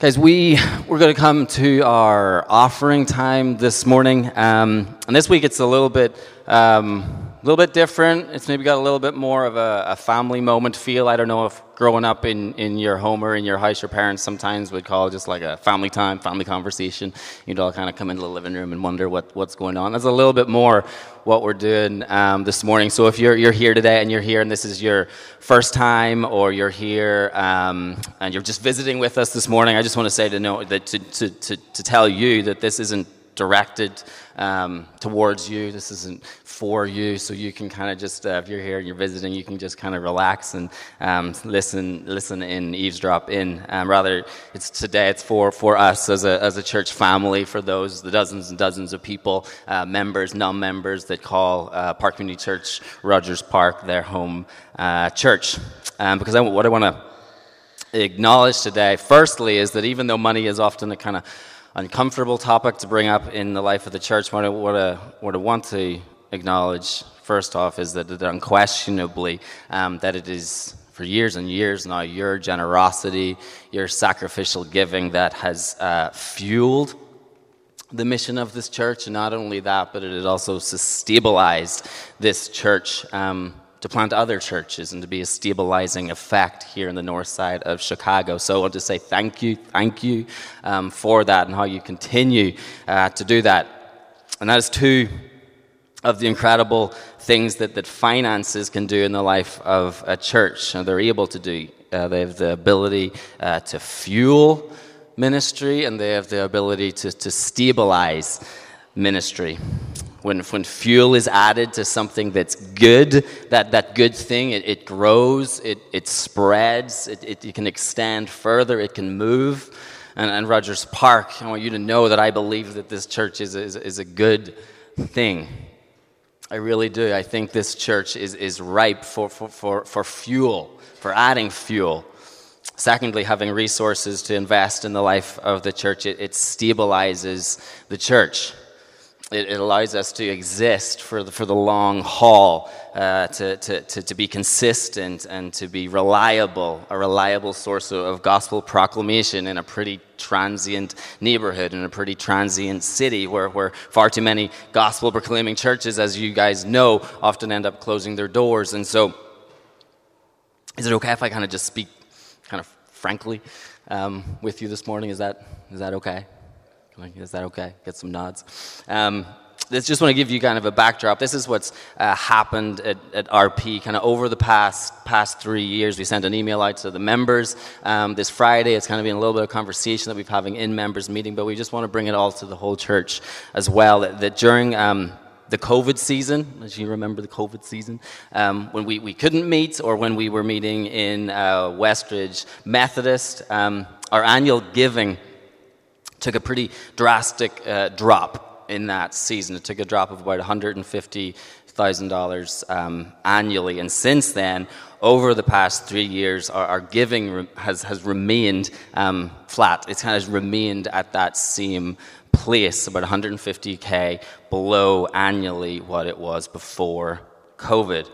Guys, we, we're going to come to our offering time this morning. Um, and this week it's a little bit, um, little bit different. It's maybe got a little bit more of a, a, family moment feel. I don't know if growing up in, in your home or in your house, your parents sometimes would call just like a family time, family conversation. You'd all kind of come into the living room and wonder what, what's going on. That's a little bit more what we're doing um, this morning. So if you're, you're here today and you're here and this is your first time or you're here um, and you're just visiting with us this morning, I just want to say to know that to, to, to, to tell you that this isn't directed um, towards you. This isn't for you, so you can kind of just, uh, if you're here and you're visiting, you can just kind of relax and um, listen, listen in, eavesdrop in. Um, rather, it's today. It's for for us as a as a church family, for those the dozens and dozens of people, uh, members, non-members that call uh, Park Community Church Rogers Park their home uh, church. Um, because I, what I want to acknowledge today, firstly, is that even though money is often a kind of uncomfortable topic to bring up in the life of the church. What I, what I, what I want to acknowledge first off is that it unquestionably um, that it is for years and years now your generosity, your sacrificial giving that has uh, fueled the mission of this church, and not only that, but it has also stabilized this church. Um, to plant other churches and to be a stabilizing effect here in the north side of Chicago. So I want to say thank you, thank you um, for that and how you continue uh, to do that. And that is two of the incredible things that, that finances can do in the life of a church. And they're able to do. Uh, they have the ability uh, to fuel ministry and they have the ability to, to stabilize ministry when, when fuel is added to something that's good, that, that good thing, it, it grows, it, it spreads, it, it, it, can extend further, it can move. And, and Rogers Park, I want you to know that I believe that this church is, is, is a good thing. I really do. I think this church is, is ripe for, for, for, for fuel, for adding fuel. Secondly, having resources to invest in the life of the church, it, it stabilizes the church it, it, allows us to exist for the, for the long haul, uh, to, to, to, to, be consistent and to be reliable, a reliable source of gospel proclamation in a pretty transient neighborhood, in a pretty transient city where, where far too many gospel proclaiming churches, as you guys know, often end up closing their doors. And so, is it okay if I kind of just speak kind of frankly um, with you this morning? Is that, is that okay? Is that okay? Get some nods. Um, I just want to give you kind of a backdrop. This is what's uh, happened at, at, RP kind of over the past past three years. We sent an email out to the members um, this Friday. It's kind of been a little bit of conversation that we've having in members meeting, but we just want to bring it all to the whole church as well. That, that during um, the COVID season, as you remember the COVID season, um, when we, we couldn't meet or when we were meeting in uh, Westridge Methodist, um, our annual giving took a pretty drastic uh, drop in that season. It took a drop of about $150,000 um, annually. And since then, over the past three years, our, our giving re- has, has remained um, flat. It's kind of remained at that same place, about 150K below annually what it was before COVID.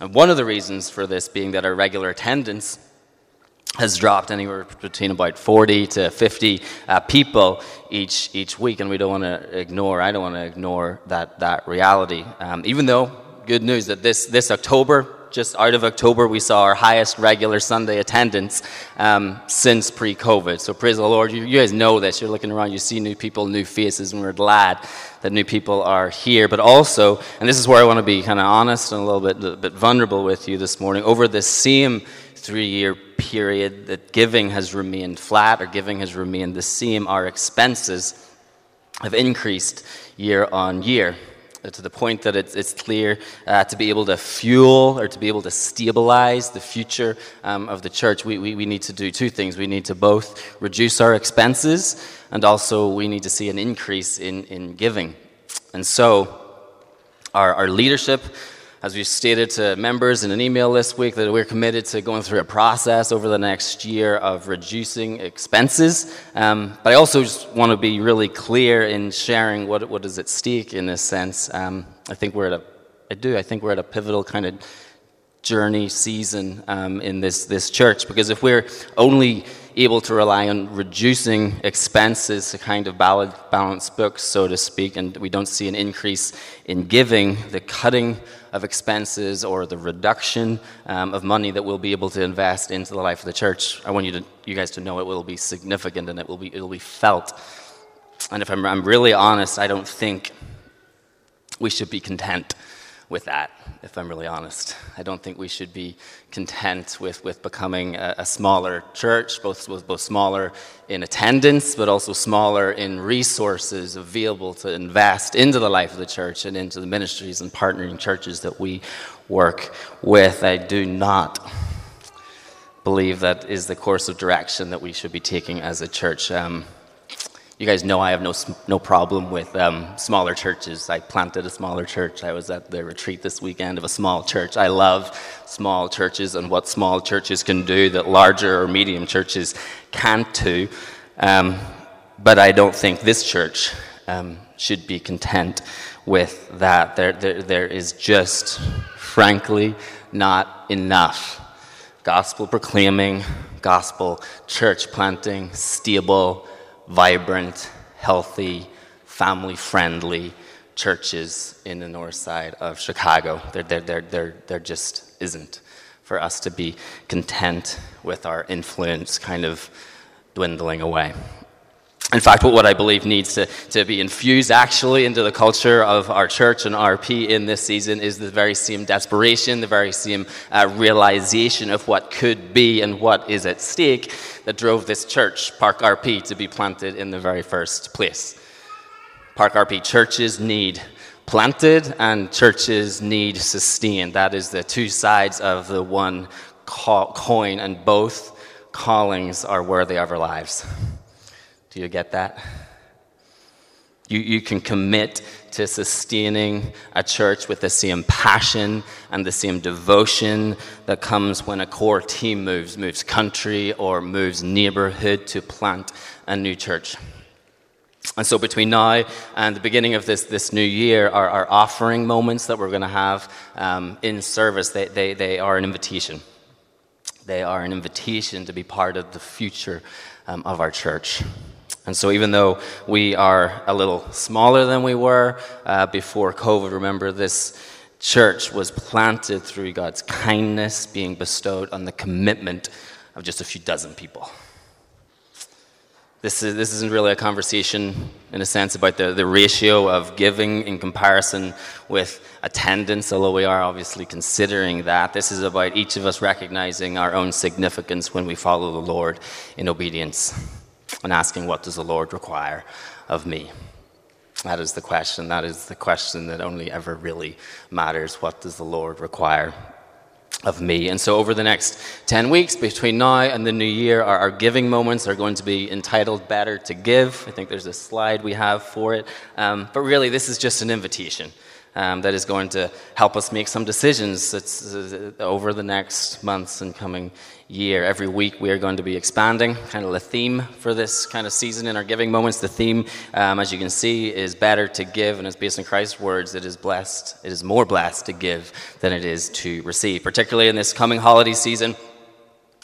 And one of the reasons for this being that our regular attendance has dropped anywhere between about 40 to 50 uh, people each each week, and we don't want to ignore. I don't want to ignore that that reality. Um, even though, good news that this this October, just out of October, we saw our highest regular Sunday attendance um, since pre-COVID. So praise the Lord. You, you guys know this. You're looking around, you see new people, new faces, and we're glad that new people are here. But also, and this is where I want to be kind of honest and a little bit, a bit vulnerable with you this morning. Over this same three-year period that giving has remained flat or giving has remained the same, our expenses have increased year on year uh, to the point that it's, it's clear uh, to be able to fuel or to be able to stabilize the future um, of the church, we, we, we need to do two things. We need to both reduce our expenses and also we need to see an increase in, in giving. And so, our, our leadership as we stated to members in an email this week, that we're committed to going through a process over the next year of reducing expenses. Um, but I also just want to be really clear in sharing what, what is at stake in this sense. Um, I think we're at a, I do, I think we're at a pivotal kind of journey season um, in this, this church because if we're only able to rely on reducing expenses to kind of balance books, so to speak, and we don't see an increase in giving, the cutting of expenses or the reduction um, of money that we'll be able to invest into the life of the church, I want you, to, you guys to know it will be significant and it will be, it will be felt. And if I'm, I'm really honest, I don't think we should be content with that, if I'm really honest. I don't think we should be content with, with becoming a, a smaller church, both, both smaller in attendance, but also smaller in resources available to invest into the life of the church and into the ministries and partnering churches that we work with. I do not believe that is the course of direction that we should be taking as a church. Um, you guys know I have no, no problem with um, smaller churches. I planted a smaller church. I was at the retreat this weekend of a small church. I love small churches and what small churches can do that larger or medium churches can't do. Um, but I don't think this church um, should be content with that. There, there, there is just, frankly, not enough gospel proclaiming, gospel church planting, stable, vibrant, healthy, family friendly churches in the north side of Chicago. There, there, there, there, there just isn't for us to be content with our influence kind of dwindling away. In fact, what I believe needs to, to be infused actually into the culture of our church and RP in this season is the very same desperation, the very same uh, realization of what could be and what is at stake that drove this church, Park RP, to be planted in the very first place. Park RP churches need planted and churches need sustained. That is the two sides of the one coin, and both callings are worthy of our lives. You get that? You, you can commit to sustaining a church with the same passion and the same devotion that comes when a core team moves, moves country or moves neighborhood to plant a new church. And so, between now and the beginning of this, this new year, our, our offering moments that we're going to have um, in service, they, they, they are an invitation. They are an invitation to be part of the future um, of our church. And so, even though we are a little smaller than we were uh, before COVID, remember this church was planted through God's kindness being bestowed on the commitment of just a few dozen people. This, is, this isn't really a conversation, in a sense, about the, the ratio of giving in comparison with attendance, although we are obviously considering that. This is about each of us recognizing our own significance when we follow the Lord in obedience and asking, What does the Lord require of me? That is the question. That is the question that only ever really matters. What does the Lord require of me? And so, over the next 10 weeks, between now and the new year, our, our giving moments are going to be entitled Better to Give. I think there's a slide we have for it. Um, but really, this is just an invitation um, that is going to help us make some decisions uh, over the next months and coming year. Every week we are going to be expanding kind of the theme for this kind of season in our giving moments. The theme, um, as you can see, is better to give, and it's based on Christ's words. It is blessed, it is more blessed to give than it is to receive, particularly in this coming holiday season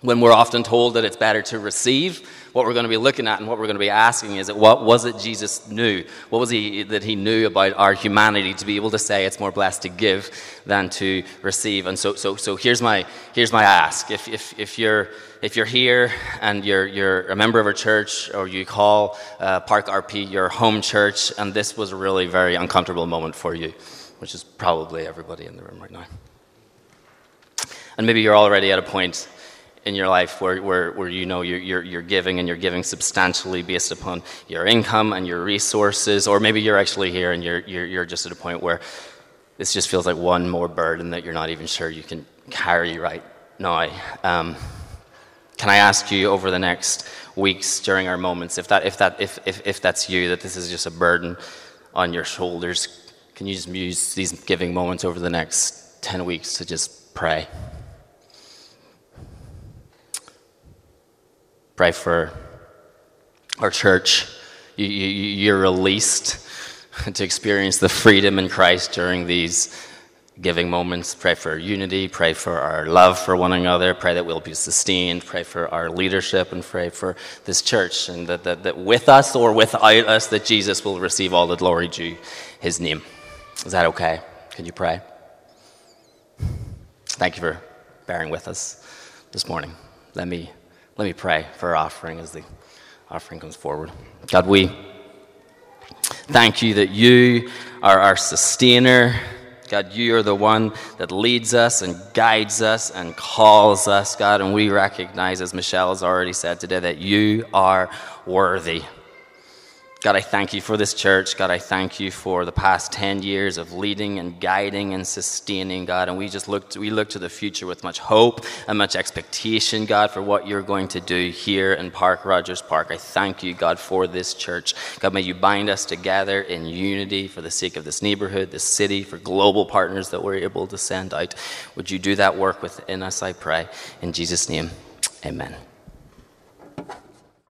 when we're often told that it's better to receive what we're going to be looking at and what we're going to be asking is what was it Jesus knew? What was he that he knew about our humanity to be able to say it's more blessed to give than to receive? And so, so, so here's my here's my ask. If, if, if you're if you're here and you're you're a member of a church or you call uh, Park RP your home church, and this was a really very uncomfortable moment for you, which is probably everybody in the room right now. And maybe you're already at a point in your life where, where, where you know you're, you're, you're, giving and you're giving substantially based upon your income and your resources, or maybe you're actually here and you're, you're, you're just at a point where this just feels like one more burden that you're not even sure you can carry right now. Um, can I ask you over the next weeks during our moments, if, that, if, that, if, if, if that's you, that this is just a burden on your shoulders, can you just use these giving moments over the next 10 weeks to just pray? Pray for our church. You, you, you're released to experience the freedom in Christ during these giving moments. Pray for unity. Pray for our love for one another. Pray that we'll be sustained. Pray for our leadership and pray for this church and that, that, that with us or without us, that Jesus will receive all the glory due his name. Is that okay? Can you pray? Thank you for bearing with us this morning. Let me, let me pray for our offering as the offering comes forward. God, we thank you that you are our sustainer God, you are the one that leads us and guides us and calls us, God, and we recognize, as Michelle has already said today, that you are worthy. God, I thank you for this church. God, I thank you for the past 10 years of leading and guiding and sustaining, God. And we just look to, we look to the future with much hope and much expectation, God, for what you're going to do here in Park Rogers Park. I thank you, God, for this church. God, may you bind us together in unity for the sake of this neighborhood, this city, for global partners that we're able to send out. Would you do that work within us, I pray. In Jesus' name, amen.